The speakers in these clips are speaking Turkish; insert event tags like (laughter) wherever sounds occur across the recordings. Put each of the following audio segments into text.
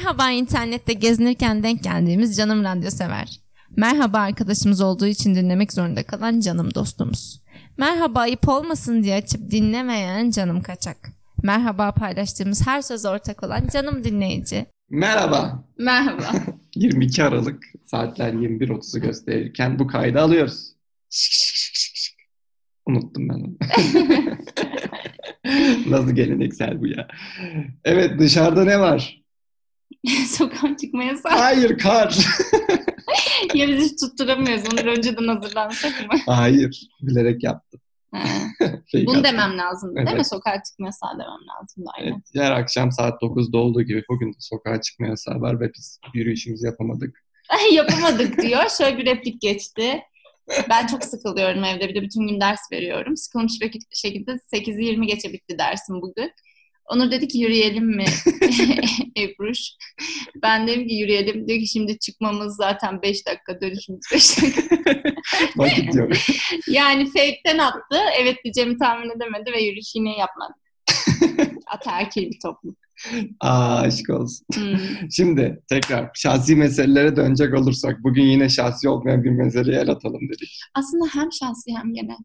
Merhaba internette gezinirken denk geldiğimiz canım radyo sever. Merhaba arkadaşımız olduğu için dinlemek zorunda kalan canım dostumuz. Merhaba ayıp olmasın diye açıp dinlemeyen canım kaçak. Merhaba paylaştığımız her söz ortak olan canım dinleyici. Merhaba. Merhaba. (laughs) 22 Aralık saatler 21.30'u gösterirken bu kaydı alıyoruz. Unuttum ben onu. (laughs) Nasıl geleneksel bu ya? Evet dışarıda ne var? (laughs) Sokağa çıkma yasağı. Hayır kar. (laughs) ya biz hiç tutturamıyoruz. Onları önceden hazırlansak mı? Hayır. Bilerek yaptım. (laughs) Fake Bunu attım. demem lazım değil mi? Evet. Sokağa çıkma yasağı demem lazım. Evet, her akşam saat 9'da olduğu gibi bugün de sokağa çıkma yasağı var ve biz yürüyüşümüzü yapamadık. Yapamadık diyor. Şöyle bir replik geçti. Ben çok sıkılıyorum evde. Bir de bütün gün ders veriyorum. Sıkılmış bir şekilde 8'i 20 geçe bitti dersim bugün. Onur dedi ki yürüyelim mi (laughs) Ebruş? Ben dedim ki yürüyelim. Diyor ki şimdi çıkmamız zaten 5 dakika dönüşümüz 5 dakika. (laughs) Vakit yok. (laughs) Yani fake'ten attı. Evet diyeceğimi tahmin edemedi ve yürüyüş yine yapmadı. Ataerkil bir toplum. Aa aşk olsun. Hmm. Şimdi tekrar şahsi meselelere dönecek olursak bugün yine şahsi olmayan bir meseleye el atalım dedik. Aslında hem şahsi hem genel.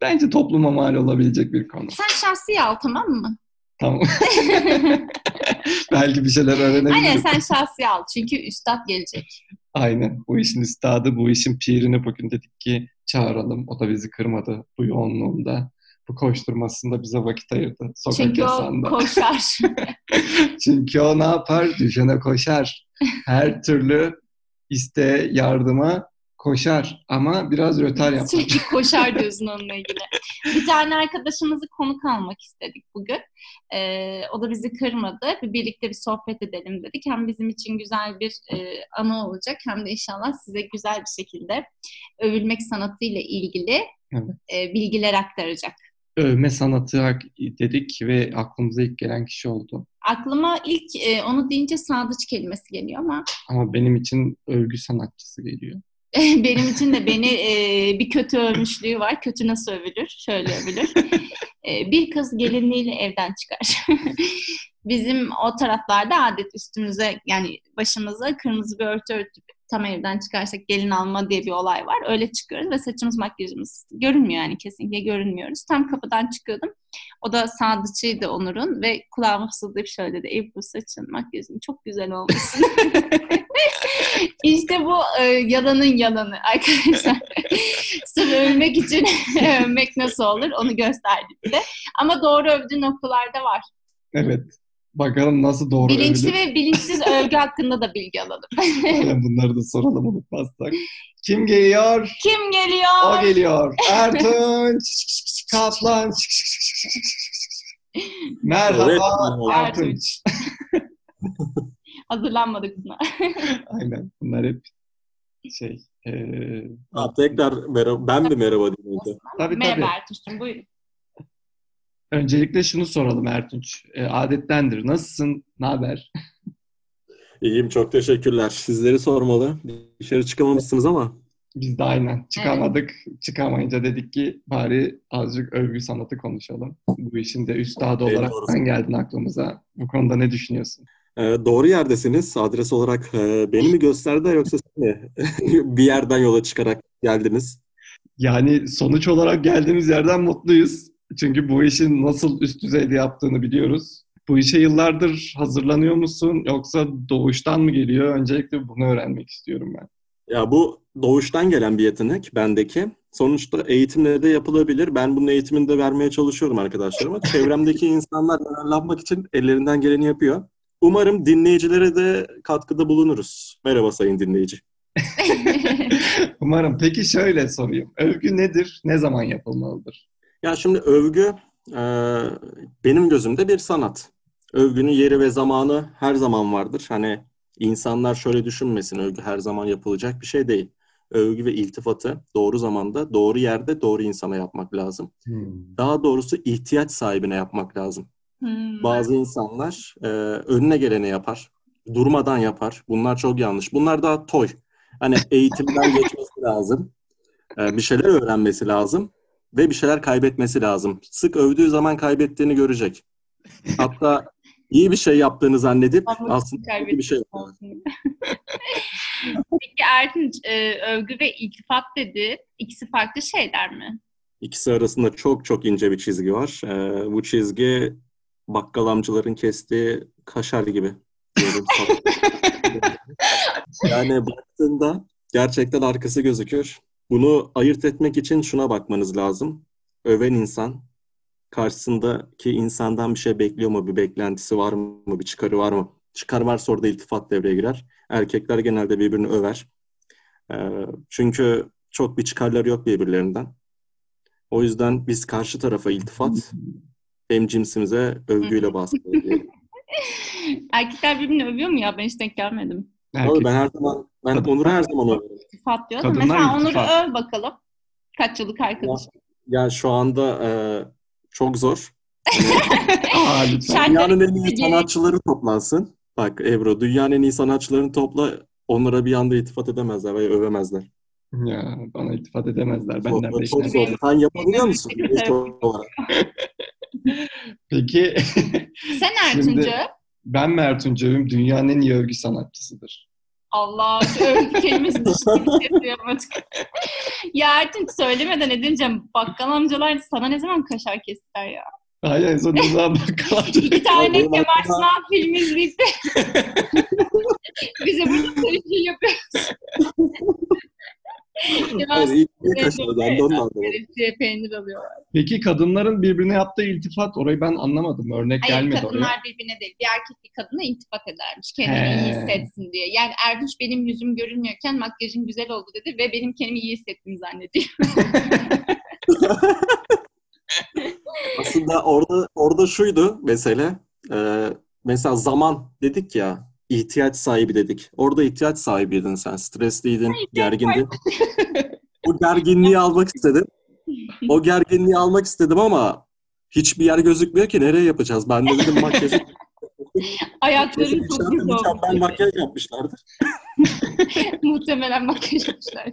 Bence topluma mal olabilecek bir konu. Sen şahsi al tamam mı? Tamam. (laughs) Belki bir şeyler öğrenebiliriz. Aynen sen şahsi al. Çünkü üstad gelecek. Aynen. Bu işin üstadı, bu işin pirini bugün dedik ki çağıralım. O da bizi kırmadı bu yoğunluğunda. Bu koşturmasında bize vakit ayırdı. Sokak Çünkü o yasağında. koşar. (laughs) Çünkü o ne yapar? Düşene koşar. Her türlü iste yardıma koşar. Ama biraz rötar yapar. Sürekli koşar (laughs) diyorsun onunla ilgili. Bir tane arkadaşımızı konuk almak istedik bugün. Ee, o da bizi kırmadı. Bir birlikte bir sohbet edelim dedik. Hem bizim için güzel bir e, anı olacak hem de inşallah size güzel bir şekilde övülmek sanatıyla ilgili Evet. e, bilgiler aktaracak. Övme sanatı dedik ve aklımıza ilk gelen kişi oldu. Aklıma ilk e, onu deyince sadıç kelimesi geliyor ama Ama benim için övgü sanatçısı geliyor. (laughs) benim için de beni e, bir kötü övmüşlüğü var. Kötü nasıl övülür? Şöyle övülür. (laughs) E, bir kız gelinliğiyle evden çıkar. (laughs) Bizim o taraflarda adet üstümüze yani başımıza kırmızı bir örtü örtüp tam evden çıkarsak gelin alma diye bir olay var. Öyle çıkıyoruz ve saçımız makyajımız görünmüyor yani kesinlikle görünmüyoruz. Tam kapıdan çıkıyordum. O da sadıçıydı Onur'un ve kulağıma fısıldayıp şöyle dedi. Ebru saçın makyajın çok güzel olmuşsun. İşte bu e, yalanın yalanı (laughs) arkadaşlar. Sırf övmek için (laughs) övmek nasıl olur onu gösterdi bize. Ama doğru övdüğü noktalarda var. Evet. Bakalım nasıl doğru Bilinçli övülür. ve bilinçsiz övgü hakkında da bilgi alalım. (laughs) Aynen bunları da soralım unutmazsak. Kim geliyor? Kim geliyor? O geliyor. Ertunç Kaplan. Merhaba Evet. Ertunç. Hazırlanmadık buna. (laughs) Aynen. Bunlar hep şey. eee Ha, tekrar merhaba, ben de merhaba diyeyim önce. tabii Merhaba tabii. Ertuğrul'cum buyurun. Öncelikle şunu soralım Ertunç. E, adettendir. Nasılsın? Ne haber? İyiyim çok teşekkürler. Sizleri sormalı. Dışarı çıkamamışsınız ama Biz de aynen çıkamadık. Çıkamayınca dedik ki bari azıcık övgü sanatı konuşalım. Bu işin de üstadı Evet, olarak sen geldin aklımıza. Bu konuda ne düşünüyorsun? E, doğru yerdesiniz. Adres olarak e, beni mi gösterdi yoksa siz mi? (laughs) bir yerden yola çıkarak geldiniz. Yani sonuç olarak geldiğimiz yerden mutluyuz. Çünkü bu işin nasıl üst düzeyde yaptığını biliyoruz. Bu işe yıllardır hazırlanıyor musun yoksa doğuştan mı geliyor? Öncelikle bunu öğrenmek istiyorum ben. Ya bu doğuştan gelen bir yetenek bendeki. Sonuçta eğitimle de yapılabilir. Ben bunun eğitimini de vermeye çalışıyorum arkadaşlarıma. Çevremdeki (laughs) insanlar yararlanmak için ellerinden geleni yapıyor. Umarım dinleyicilere de katkıda bulunuruz. Merhaba sayın dinleyici. (laughs) Umarım. Peki şöyle sorayım. Övgü nedir? Ne zaman yapılmalıdır? Ya şimdi övgü e, benim gözümde bir sanat. Övgünün yeri ve zamanı her zaman vardır. Hani insanlar şöyle düşünmesin, övgü her zaman yapılacak bir şey değil. Övgü ve iltifatı doğru zamanda, doğru yerde, doğru insana yapmak lazım. Daha doğrusu ihtiyaç sahibine yapmak lazım. Hmm. Bazı insanlar e, önüne geleni yapar, durmadan yapar. Bunlar çok yanlış. Bunlar daha toy. Hani (laughs) eğitimden geçmesi lazım. E, bir şeyler öğrenmesi lazım ve bir şeyler kaybetmesi lazım. Sık övdüğü zaman kaybettiğini görecek. Hatta iyi bir şey yaptığını zannedip aslında kötü bir şey yapıyor. (laughs) Peki Ertunç, e, övgü ve iltifat dedi. İkisi farklı şeyler mi? İkisi arasında çok çok ince bir çizgi var. Ee, bu çizgi bakkal amcaların kestiği kaşar gibi. (laughs) yani baktığında gerçekten arkası gözükür. Bunu ayırt etmek için şuna bakmanız lazım. Öven insan karşısındaki insandan bir şey bekliyor mu? Bir beklentisi var mı? Bir çıkarı var mı? Çıkar varsa orada iltifat devreye girer. Erkekler genelde birbirini över. Ee, çünkü çok bir çıkarları yok birbirlerinden. O yüzden biz karşı tarafa iltifat, hem cinsimize övgüyle bahsediyoruz. diyelim. (laughs) Erkekler birbirini övüyor mu ya? Ben hiç denk gelmedim. Erkek. Abi ben her zaman, ben Kadın- Onur'u her zaman överim. İltifat diyor da. Kadınlar Mesela Onur'u öv bakalım. Kaç yıllık arkadaş. Yani şu anda e, çok zor. (laughs) Aa, Dünyanın en iyi sanatçıları toplansın. Bak Ebru, dünyanın en iyi sanatçılarını topla, onlara bir anda iltifat edemezler veya övemezler. Ya bana iltifat edemezler. Çok, Benden çok beklenen. zor. Sen yapabiliyor musun? (laughs) (laughs) Peki (laughs) Sen Ertuncu. ben Mert Uncav'ım dünyanın en iyi övgü sanatçısıdır. Allah şu övgü kelimesi (laughs) yapamadık. ya Ertunç söylemeden edince bakkal amcalar sana ne zaman kaşar kestiler ya? Hayır en son ne zaman bakkal amca- İki tane Kemal Sunal filmi izleyip de bize burada sarışın yapıyoruz. İyi, iyi veresiye peynir alıyorlar. Peki kadınların birbirine yaptığı iltifat orayı ben anlamadım. Örnek Hayır gelmedi kadınlar oraya. birbirine değil. Bir erkek bir kadına iltifat edermiş. Kendini He. iyi hissetsin diye. Yani Erdinç benim yüzüm görünmüyorken makyajın güzel oldu dedi ve benim kendimi iyi hissettiğimi zannediyor. (laughs) Aslında orada orada şuydu mesele. Ee, mesela zaman dedik ya, ihtiyaç sahibi dedik. Orada ihtiyaç sahibiydin sen. Stresliydin, gergindin. (laughs) O gerginliği almak istedim. O gerginliği almak istedim ama hiçbir yer gözükmüyor ki. Nereye yapacağız? Ben de dedim makyajı (laughs) Ayakları çok güzel mükemmel olmuş. makyaj yapmışlardır. (laughs) Muhtemelen makyaj yapmışlar.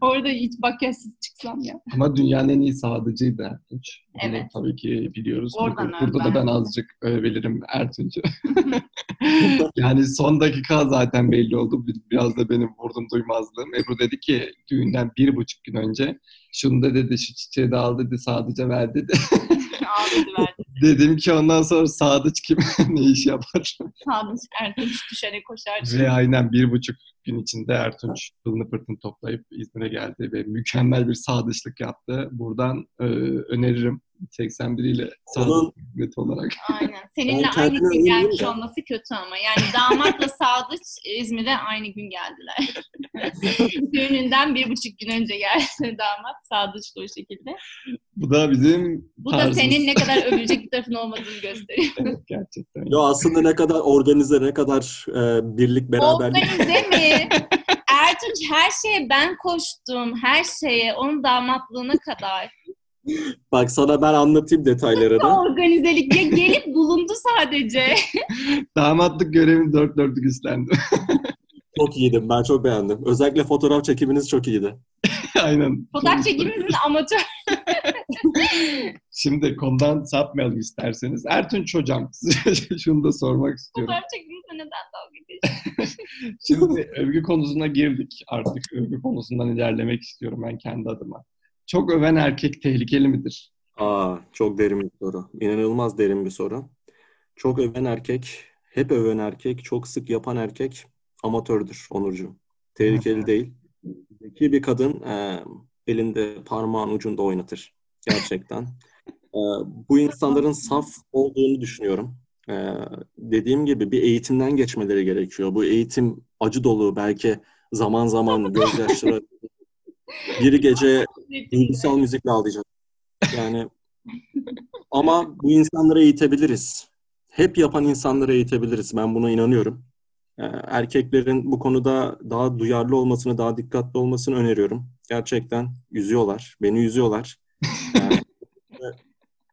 Orada hiç makyajsız çıksam ya. Ama dünyanın en iyi sadıcıydı Ertunç. Bunu Evet. tabii ki biliyoruz. Oradan burada burada da ben azıcık övebilirim Ertunç'u. (laughs) yani son dakika zaten belli oldu. Bir- Biraz da benim vurdum duymazlığım. Ebru dedi ki düğünden bir buçuk gün önce şunu da dedi şu çiçeği de al dedi sadece ver dedi. (laughs) (laughs) Dedim ki ondan sonra Sadıç kim ne iş yapar? Sağdınç Erdinç düşerek koşar. Ve aynen bir buçuk gün içinde Ertunç pılını pırtını toplayıp İzmir'e geldi ve mükemmel bir sadıçlık yaptı. Buradan e, öneririm 81 ile sadıç hizmeti olarak. Aynen. (laughs) Seninle Ben aynı gün gelmiş olması kötü ama. Yani damatla (laughs) Sadıç İzmir'e aynı gün geldiler. (laughs) Düğününden bir buçuk gün önce geldi damat. Sadıç da o şekilde. Bu da bizim Bu da tarzımız. senin ne kadar övülecek bir tarafın olmadığını gösteriyor. Evet, gerçekten. Yo aslında ne kadar organize, ne kadar e, birlik, beraberlik. Organize mi? Ertunç her şeye ben koştum. Her şeye. Onun damatlığına kadar. Bak sana ben anlatayım detaylarını. Organizelik. Ya gelip bulundu sadece. (laughs) Damatlık görevini dört dörtlük üstlendim. (laughs) Çok iyiydim. Ben çok beğendim. Özellikle fotoğraf çekiminiz çok iyiydi. (laughs) aynen. Fotoğraf çekimimizin amatör. Şimdi konudan sapmayalım isterseniz. Ertunç hocam şunu da sormak istiyorum. Fotoğraf çekimimizle neden dalga geçiyorsun? Şimdi övgü konusuna girdik. Artık övgü konusundan ilerlemek istiyorum ben kendi adıma. Çok öven erkek tehlikeli midir? Aa, çok derin bir soru. İnanılmaz derin bir soru. Çok öven erkek, hep öven erkek, çok sık yapan erkek amatördür Onurcuğum. Tehlikeli değil. Zeki bir kadın e, elinde parmağın ucunda oynatır. Gerçekten. (laughs) E, bu insanların saf olduğunu düşünüyorum. E, dediğim gibi bir eğitimden geçmeleri gerekiyor. Bu eğitim acı dolu, belki zaman zaman (laughs) gözyaşları. Bir gece duygusal müzikle ağlayacak. Yani ama bu insanları eğitebiliriz. Hep yapan insanları eğitebiliriz. Ben buna inanıyorum. Ee, Erkeklerin bu konuda daha duyarlı olmasını, daha dikkatli olmasını öneriyorum. Gerçekten yüzüyorlar. Beni yüzüyorlar. (laughs) Yani,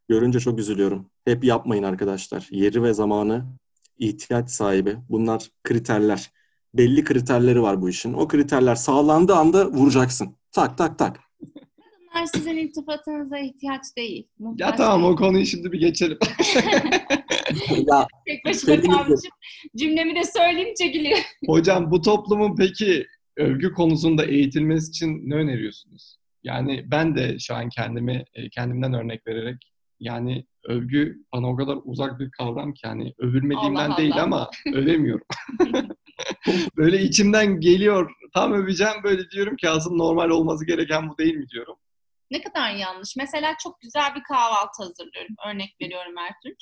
görünce çok üzülüyorum. Hep yapmayın arkadaşlar. Yeri ve zamanı ihtiyaç sahibi. Bunlar kriterler. Belli kriterleri var bu işin. O kriterler sağlandığı anda vuracaksın. Tak tak tak. Bunlar sizin iltifatınıza ihtiyaç değil. Ya Muhtaç tamam değil. o konuyu şimdi bir geçelim. (laughs) ya Tek Kesinlikle. kalmışım. Cümlemi de söyleyeyim çekiliyor. (laughs) Hocam bu toplumun peki övgü konusunda eğitilmesi için ne öneriyorsunuz? Yani ben de şu an kendimi e, kendimden örnek vererek yani övgü bana o kadar uzak bir kavram ki yani övülmediğimden Allah değil Allah. ama övemiyorum. (laughs) böyle içimden geliyor tam öveceğim böyle diyorum ki aslında normal olması gereken bu değil mi diyorum. Ne kadar yanlış. Mesela çok güzel bir kahvaltı hazırlıyorum. Örnek veriyorum Ertunç.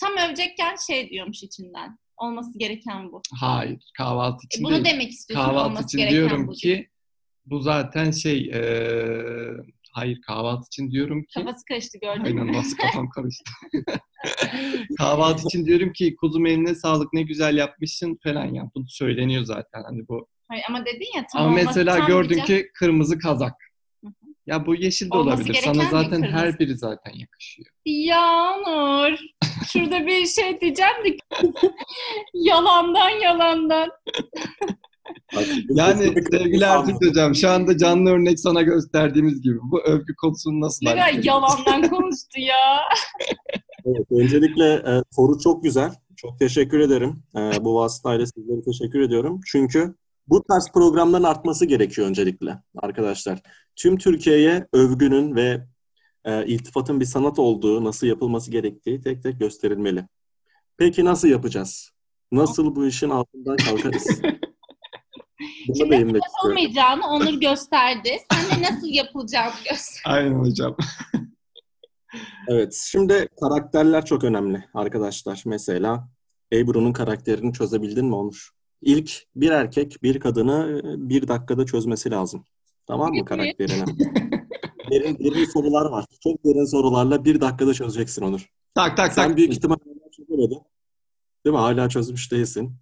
Tam övecekken şey diyormuş içinden. Olması gereken bu. Hayır kahvaltı E, için bunu değil. demek istiyorsun. kahvaltı olması için gereken diyorum bu. ki bu zaten şey eee, hayır kahvaltı için diyorum ki Kafası karıştı gördün mü? Aynen nasıl kafam (laughs) karıştı. (laughs) Kahvaltı için diyorum ki kuzum eline sağlık ne güzel yapmışsın falan ya. Bu söyleniyor zaten hani bu. Hayır, ama dedin ya tam Ama mesela tam gördün diyeceğim. ki kırmızı kazak. Ya bu yeşil de Olması olabilir. Sana zaten kırmızı? her biri zaten yakışıyor. Ya Nur. Şurada bir şey diyeceğim de (laughs) yalandan yalandan. Yani sevgili. Ertuğrul Hocam şu anda canlı örnek sana gösterdiğimiz gibi bu övgü konusunu nasıl Ne kadar hallederiz? yalandan konuştu ya. (laughs) Evet, öncelikle e, soru çok güzel. Çok teşekkür ederim. E, bu vasıtayla sizlere teşekkür ediyorum. Çünkü bu tarz programların artması gerekiyor öncelikle arkadaşlar. Tüm Türkiye'ye övgünün ve e, iltifatın bir sanat olduğu, nasıl yapılması gerektiği tek tek gösterilmeli. Peki nasıl yapacağız? Nasıl bu işin altından kalkarız? (laughs) Şimdi istiyorum. Olmayacağını Onur gösterdi. Sen de nasıl yapılacağını göster. (laughs) Aynen hocam. Evet, şimdi karakterler çok önemli arkadaşlar. Mesela Ebru'nun karakterini çözebildin mi Onur? İlk bir erkek bir kadını e, bir dakikada çözmesi lazım. Tamam mı karakterini? (laughs) derin, derin sorular var. Çok derin sorularla bir dakikada çözeceksin Onur. Tak tak Sen tak. büyük ihtimal hala çözemedin. Değil mi? Hala çözmüş değilsin.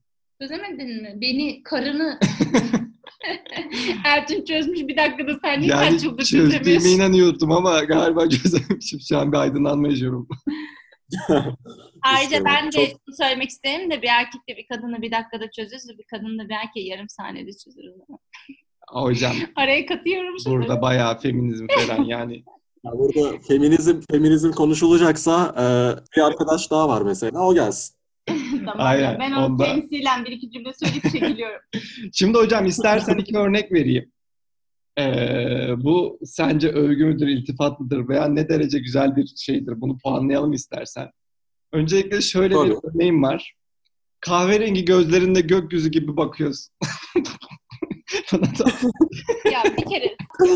Çözemedin mi? Beni karını (laughs) Ertuğrul çözmüş bir dakikada sen niye Yani kaç yıldır çözdüğüme çözemiyorsun? inanıyordum ama galiba (laughs) çözememişim. Şu an bir aydınlanma yaşıyorum. Ayrıca ben de çok- şunu söylemek isterim de bir erkek de bir kadını bir dakikada çözürse bir kadın da bir erkeği yarım saniyede çözür. o zaman. Hocam Araya katıyorum şimdi. burada bayağı feminizm falan yani. (laughs) Ya burada feminizm feminizm konuşulacaksa e, bir arkadaş daha var mesela. O gelsin. (laughs) tamam. Aynen, Ben onu onda- temsilen bir iki cümle söyleyip çekiliyorum. (laughs) Şimdi hocam istersen iki örnek vereyim. Ee, bu sence övgü müdür, iltifat mıdır veya ne derece güzel bir şeydir? Bunu puanlayalım istersen. Öncelikle şöyle bir Tabii. örneğim var. Kahverengi gözlerinde gökyüzü gibi bakıyorsun. (laughs) Ya bir kere (laughs)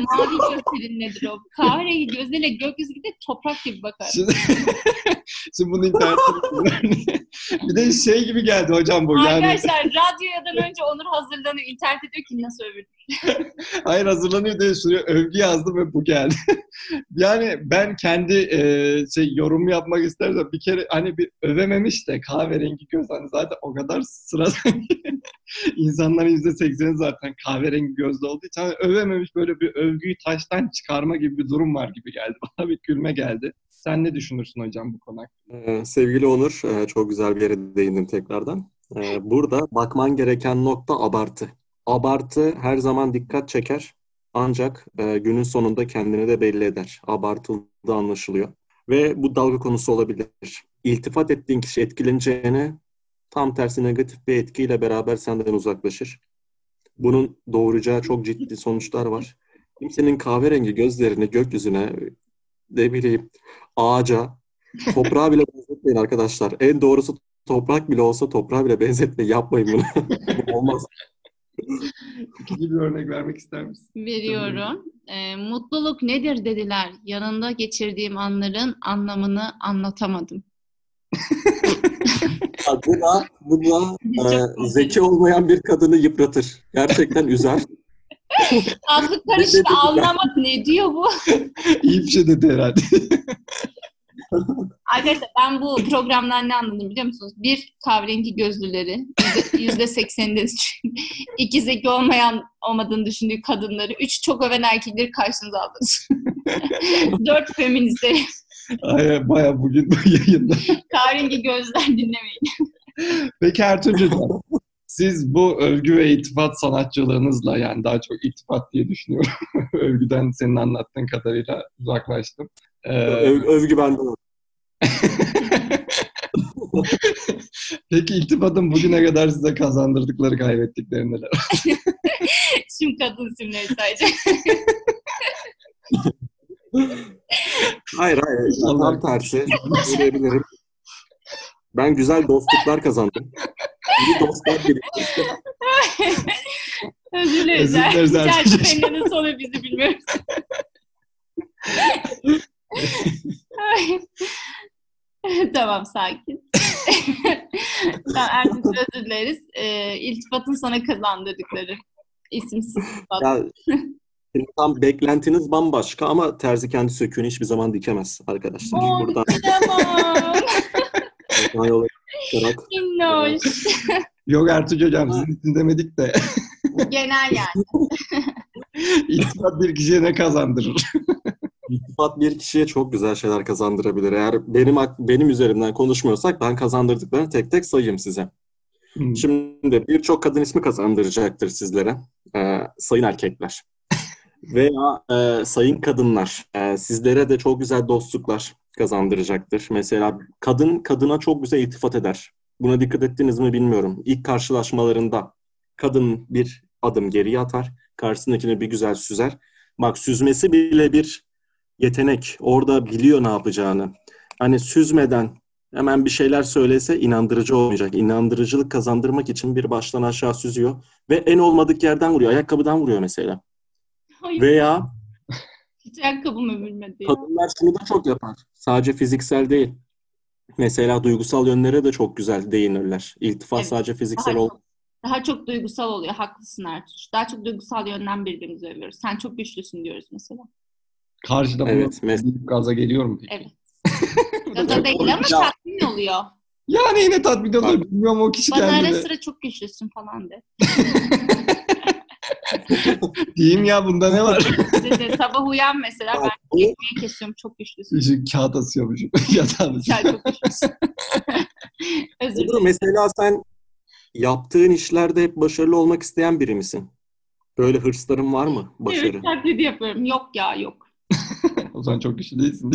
mavi gözlerin nedir o? Kahverengi gözleriyle gökyüzü gibi toprak gibi bakar. Şimdi, (laughs) (laughs) şimdi bunu internette (laughs) bir de şey gibi geldi hocam bu. Yani Arkadaşlar radyodan önce Onur hazırlanıyor. İnternette diyor ki nasıl övülür? (laughs) Hayır hazırlanıyor diye şuraya övgü yazdım ve bu geldi. yani ben kendi e, şey yorum yapmak istersem bir kere hani bir övememiş de kahverengi göz hani zaten o kadar sıradan insanların yüzde sekseni zaten kahverengi gözlü olduğu için hani övememiş böyle bir övgüyü taştan çıkarma gibi bir durum var gibi geldi. Bana bir gülme geldi. Sen ne düşünürsün hocam bu konu hakkında? Ee, sevgili Onur, e, çok güzel bir yere değindin tekrardan. Ee, burada bakman gereken nokta abartı. Abartı her zaman dikkat çeker ancak e, günün sonunda kendini de belli eder. Abartıldığı anlaşılıyor. Ve bu dalga konusu olabilir. İltifat ettiğin kişi etkileneceğine tam tersi negatif bir etkiyle beraber senden uzaklaşır. Bunun doğuracağı çok ciddi sonuçlar var. Kimsenin kahverengi gözlerini gökyüzüne, ne bileyim ağaca, toprağa bile benzetmeyin arkadaşlar. En doğrusu toprak bile olsa toprağa bile benzetmeyin. Yapmayın bunu. (laughs) Bu Olmaz. İkinci bir örnek vermek ister misin? Veriyorum. Ee, mutluluk nedir dediler. Yanında geçirdiğim anların anlamını anlatamadım. Bu da, bu da e, zeki olmayan bir kadını yıpratır. Gerçekten üzer. Aklı karışık anlamak ne diyor bu? İyi bir şey dedi herhalde. (laughs) (laughs) Arkadaşlar ben bu programdan ne anladım biliyor musunuz? Bir kahverengi gözlüleri yüzde- (laughs) sekseninde iki zeki olmayan olmadığını düşündüğü kadınları, üç çok öven erkekleri karşınıza aldınız. (laughs) Dört feministleri Ay, Baya bugün bu yayında. kahverengi gözler dinlemeyin. Peki Ertuğrul Hocam, siz bu övgü ve iltifat sanatçılığınızla yani daha çok iltifat diye düşünüyorum. Övgüden senin anlattığın kadarıyla uzaklaştım. Ee, Öv- övgü bende var. (laughs) Peki iltifatın bugüne kadar size kazandırdıkları, kaybettikleri neler? (laughs) Şimdi kadın isimleri sadece. (laughs) Hayır hayır. Tam tersi. Söyleyebilirim. Ben güzel dostluklar kazandım. İyi dostlar biriktirdim. Özür dileriz. Özür dileriz oluyor bizi bilmiyoruz. (laughs) tamam sakin. (laughs) tamam Ertuğrul özür dileriz. Ee, iltifatın sana kazandırdıkları isimsiz iltifat. Ya, şimdi tam beklentiniz bambaşka ama terzi kendi söküğünü hiçbir zaman dikemez arkadaşlar. Oo, Buradan, tamam. Minnoş. (laughs) Yok Ertuğrul Hocam sizin için demedik de Genel yani. iltifat bir kişiye ne kazandırır? İltifat bir kişiye çok güzel şeyler kazandırabilir. Eğer benim benim üzerimden konuşmuyorsak ben kazandırdıklarını tek tek sayayım size. Hmm. Şimdi birçok kadın ismi kazandıracaktır sizlere. Ee, sayın erkekler. (laughs) Veya e, sayın kadınlar. Ee, sizlere de çok güzel dostluklar kazandıracaktır. Mesela kadın kadına çok güzel iltifat eder. Buna dikkat ettiniz mi bilmiyorum. İlk karşılaşmalarında kadın bir adım geriye atar. Karşısındakini bir güzel süzer. Bak süzmesi bile bir yetenek. Orada biliyor ne yapacağını. Hani süzmeden hemen bir şeyler söylese inandırıcı olmayacak. İnandırıcılık kazandırmak için bir baştan aşağı süzüyor ve en olmadık yerden vuruyor. Ayakkabıdan vuruyor mesela. Hayır, Veya (laughs) hiç ayakkabımı bilmedi ya. kadınlar şunu da çok yapar. Sadece fiziksel değil. Mesela duygusal yönlere de çok güzel değinirler. İltifat Evet. sadece fiziksel Daha ol. çok, daha çok duygusal oluyor. Haklısın Ertuğrul. Daha çok duygusal yönden birbirimizi övüyoruz. Sen çok güçlüsün diyoruz mesela. Karşıda bunu Evet, mes- deyip gaza geliyor mu peki? Evet. (laughs) Gaza değil ama Ya. tatmin oluyor. Yani yine tatmin oluyor. Bilmiyorum o kişi Bana ara kendine. sıra çok güçlüsün falan de. (laughs) Diyeyim ya bunda ne var? (laughs) Sabah uyan mesela ben ekmeği kesiyorum çok güçlüsün. Şu kağıt asıyormuşum yatağın Sen çok güçlüsün. Özür dilerim. mesela sen yaptığın işlerde hep başarılı olmak isteyen biri misin? Böyle hırsların var mı? Başarı. Evet, taklidi yapıyorum. Yok ya yok. (laughs) o zaman çok güçlü değilsin.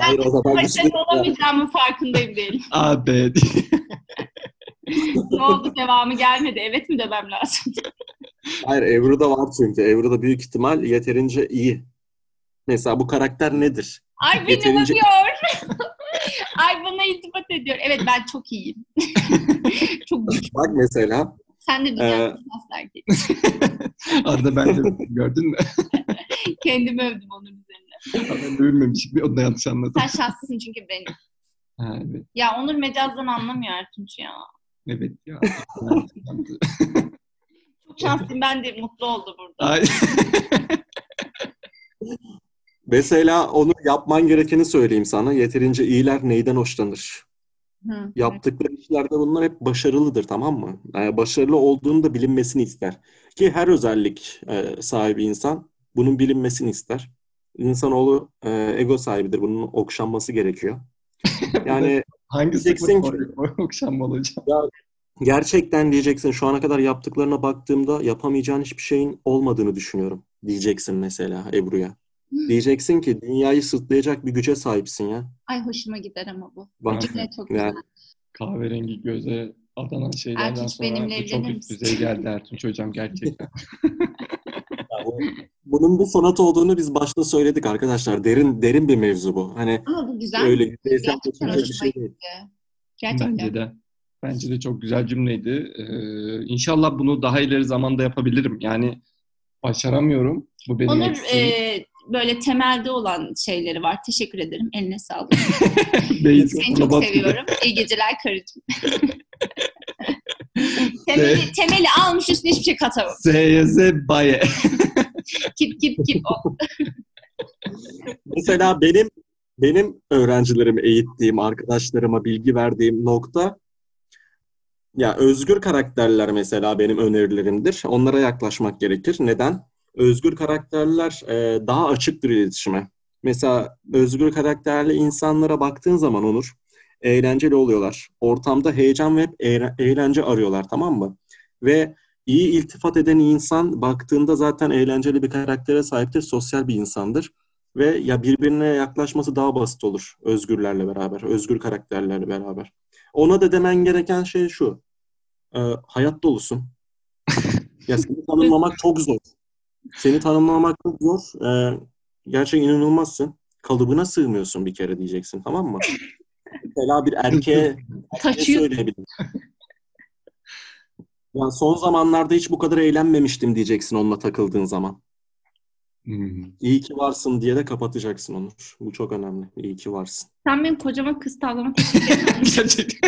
Hayır o zaman güçlü. Başarılı olamayacağımın farkındayım değilim. (laughs) A, B ne oldu devamı gelmedi. Evet mi demem lazım? Hayır Ebru'da var çünkü. Ebru'da büyük ihtimal yeterince iyi. Mesela bu karakter nedir? Ay beni Yeterince- övüyor. (laughs) Ay bana iltifat ediyor. Evet ben çok iyiyim. çok güçlü. Bak mesela Sen de dünyanın Ee, şanslı erkeğisin. Arada ben de gördün mü? (laughs) Kendimi övdüm onun üzerine. Ben övülmemişim. Onu da yanlış anladım. Sen şanslısın çünkü benim. Ha, evet. Ya Onur mecazdan anlamıyor Ertunç ya. Evet ya. (laughs) Çok şanslıyım ben de mutlu oldu burada. Ay. (laughs) mesela onu yapman gerekeni söyleyeyim sana. Yeterince iyiler neyden hoşlanır? Hı, Yaptıkları işlerde bunlar hep başarılıdır tamam mı? Yani başarılı olduğunu da bilinmesini ister. Ki her özellik e, sahibi insan bunun bilinmesini ister. İnsanoğlu e, ego sahibidir. Bunun okşanması gerekiyor. (laughs) Yani Hangi Diyeceksin sıklık okşanmalı hocam? gerçekten diyeceksin şu ana kadar yaptıklarına baktığımda yapamayacağın hiçbir şeyin olmadığını düşünüyorum. Diyeceksin mesela Ebru'ya. Diyeceksin ki dünyayı sırtlayacak bir güce sahipsin ya. Ay hoşuma gider ama bu. Bak, (laughs) çok yani- güzel. Kahverengi göze adanan şeylerden Ertunç, sonra benimle çok üst düzey geldi Ertunç hocam gerçekten. (laughs) (laughs) Bunun bir sanat olduğunu biz başta söyledik arkadaşlar. Derin derin bir mevzu bu. Hani Ama bu güzel. öyle yüzeysel bir hoşuma şey değil. Gerçekten. Bence de. Bence de çok güzel cümleydi. Ee, inşallah bunu daha ileri zamanda yapabilirim. Yani başaramıyorum. Bu benim Onur eksiğim. e, böyle temelde olan şeyleri var. Teşekkür ederim. Eline sağlık. (laughs) Seni çok seviyorum. İyi geceler karıcığım. (laughs) (laughs) temeli, temeli almış üstüne hiçbir şey katamam. SYZ Baye. (laughs) Kip kip kip. O. (laughs) Mesela benim benim öğrencilerime eğittiğim, arkadaşlarıma bilgi verdiğim nokta ya özgür karakterler mesela benim önerilerimdir. Onlara yaklaşmak gerekir. Neden? Özgür karakterler e, daha açıktır iletişime. Mesela özgür karakterli insanlara baktığın zaman Onur, eğlenceli oluyorlar. Ortamda heyecan ve hep eğlence arıyorlar tamam mı? Ve iyi iltifat eden insan baktığında zaten eğlenceli bir karaktere sahiptir, sosyal bir insandır. Ve ya birbirine yaklaşması daha basit olur özgürlerle beraber, özgür karakterlerle beraber. Ona da demen gereken şey şu. E, hayat dolusun. (laughs) ya seni tanımlamak çok zor. Seni tanımlamak çok zor. E, gerçekten inanılmazsın. Kalıbına sığmıyorsun bir kere diyeceksin tamam mı? Mesela bir erkeğe, erkeğe söyleyebilirim. Yani son zamanlarda hiç bu kadar eğlenmemiştim diyeceksin onunla takıldığın zaman. Hmm. İyi ki varsın diye de kapatacaksın Onur. Bu çok önemli. İyi ki varsın. Sen benim kocama kız tavlama (laughs) teşvik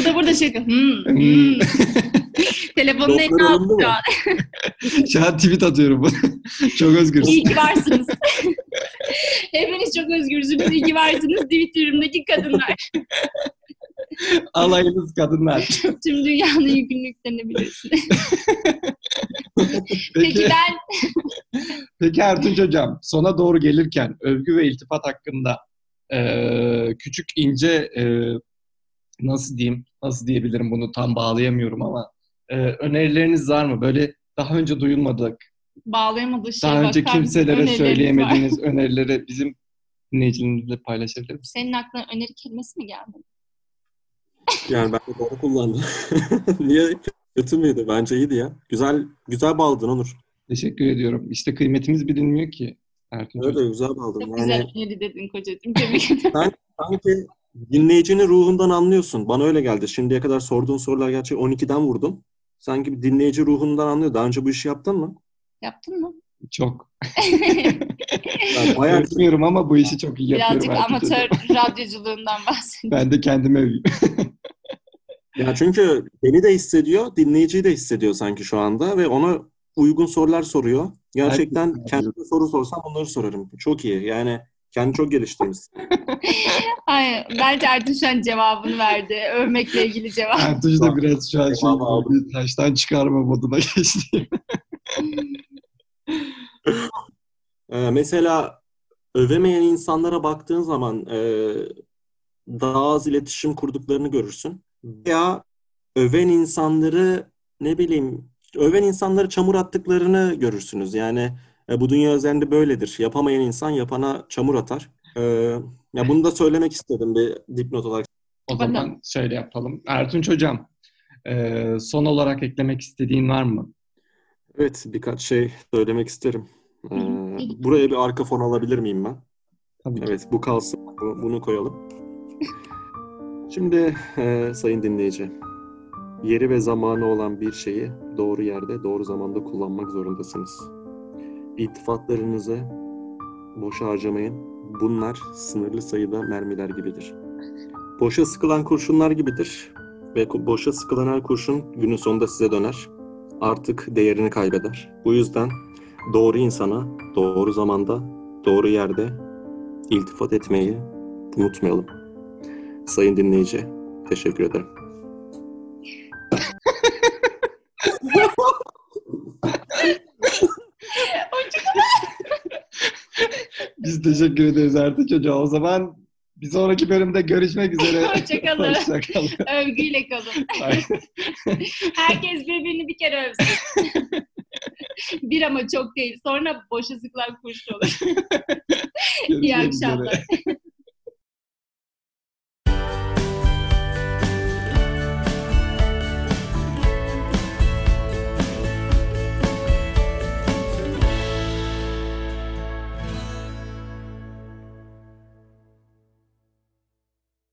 Bu da burada şey hmm, hmm. hmm. Telefonun aldı şu an. (laughs) şu an tweet atıyorum. (laughs) çok özgürsün. İyi ki varsınız. (laughs) Hepiniz çok özgürsünüz. İyi ki varsınız Twitter'ımdaki kadınlar. Alayınız kadınlar. Tüm dünyanın yükünlüklerini bilirsin. Peki, Peki ben... Peki Ertunç Hocam, sona doğru gelirken övgü ve iltifat hakkında e, küçük ince e, nasıl diyeyim, nasıl diyebilirim bunu tam bağlayamıyorum ama e, önerileriniz var mı? Böyle daha önce duyulmadık. Bağlayamadığı şey Daha önce kimselere söyleyemediğiniz var. (laughs) önerileri bizim dinleyicilerimizle paylaşabilir misiniz? Senin aklına öneri kelimesi mi geldi? Yani ben de doğru kullandım. (laughs) Niye kötü müydü? Bence iyiydi ya. Güzel güzel bağladın Onur. Teşekkür ediyorum. İşte kıymetimiz bilinmiyor ki. Erkin Öyle güzel bağladın. Çok yani, güzel öneri dedin kocacığım. Sen (laughs) sanki dinleyicinin ruhundan anlıyorsun. Bana öyle geldi. Şimdiye kadar sorduğun sorular gerçi 12'den vurdum. Sanki bir dinleyici ruhundan anlıyor. Daha önce bu işi yaptın mı? Yaptın mı? Çok. (laughs) ben bayağı bilmiyorum ama bu işi çok iyi yapıyorum. Birazcık amatör radyoculuğundan bahsediyorum. Ben de kendime ya çünkü beni de hissediyor, dinleyiciyi de hissediyor sanki şu anda ve ona uygun sorular soruyor. Gerçekten kendime soru sorsam onları sorarım. Çok iyi. Yani kendi çok geliştirmiş. Hayır. (laughs) Bence Ertuğ şu an cevabını verdi. Övmekle ilgili cevap. Ertuğ da biraz şu an şey, taştan çıkarma moduna (laughs) geçti. Ee, mesela övemeyen insanlara baktığın zaman e, daha az iletişim kurduklarını görürsün. Veya öven insanları ne bileyim öven insanları çamur attıklarını görürsünüz. Yani e, bu dünya üzerinde böyledir. Yapamayan insan yapana çamur atar. E, ya bunu da söylemek istedim bir dipnot olarak. O zaman şöyle yapalım. Ertunç Hocam, e, son olarak eklemek istediğin var mı? Evet, birkaç şey söylemek isterim. Ee, buraya bir arka fon alabilir miyim ben? Tabii. Evet, bu kalsın. Bunu koyalım. Şimdi e, sayın dinleyici, yeri ve zamanı olan bir şeyi doğru yerde, doğru zamanda kullanmak zorundasınız. İltifatlarınızı boşa harcamayın. Bunlar sınırlı sayıda mermiler gibidir. Boşa sıkılan kurşunlar gibidir. Ve boşa sıkılan her kurşun günün sonunda size döner artık değerini kaybeder. Bu yüzden doğru insana, doğru zamanda, doğru yerde iltifat etmeyi unutmayalım. Sayın dinleyici, teşekkür ederim. Biz teşekkür ederiz Ertuğ Çocuğa. O zaman bir sonraki bölümde görüşmek üzere. (laughs) Hoşçakalın. Hoşçakalın. (laughs) Övgüyle kalın. Herkes birbirini bir kere övsün. (laughs) bir ama çok değil. Sonra boşa sıkılan kuş olur. İyi akşamlar.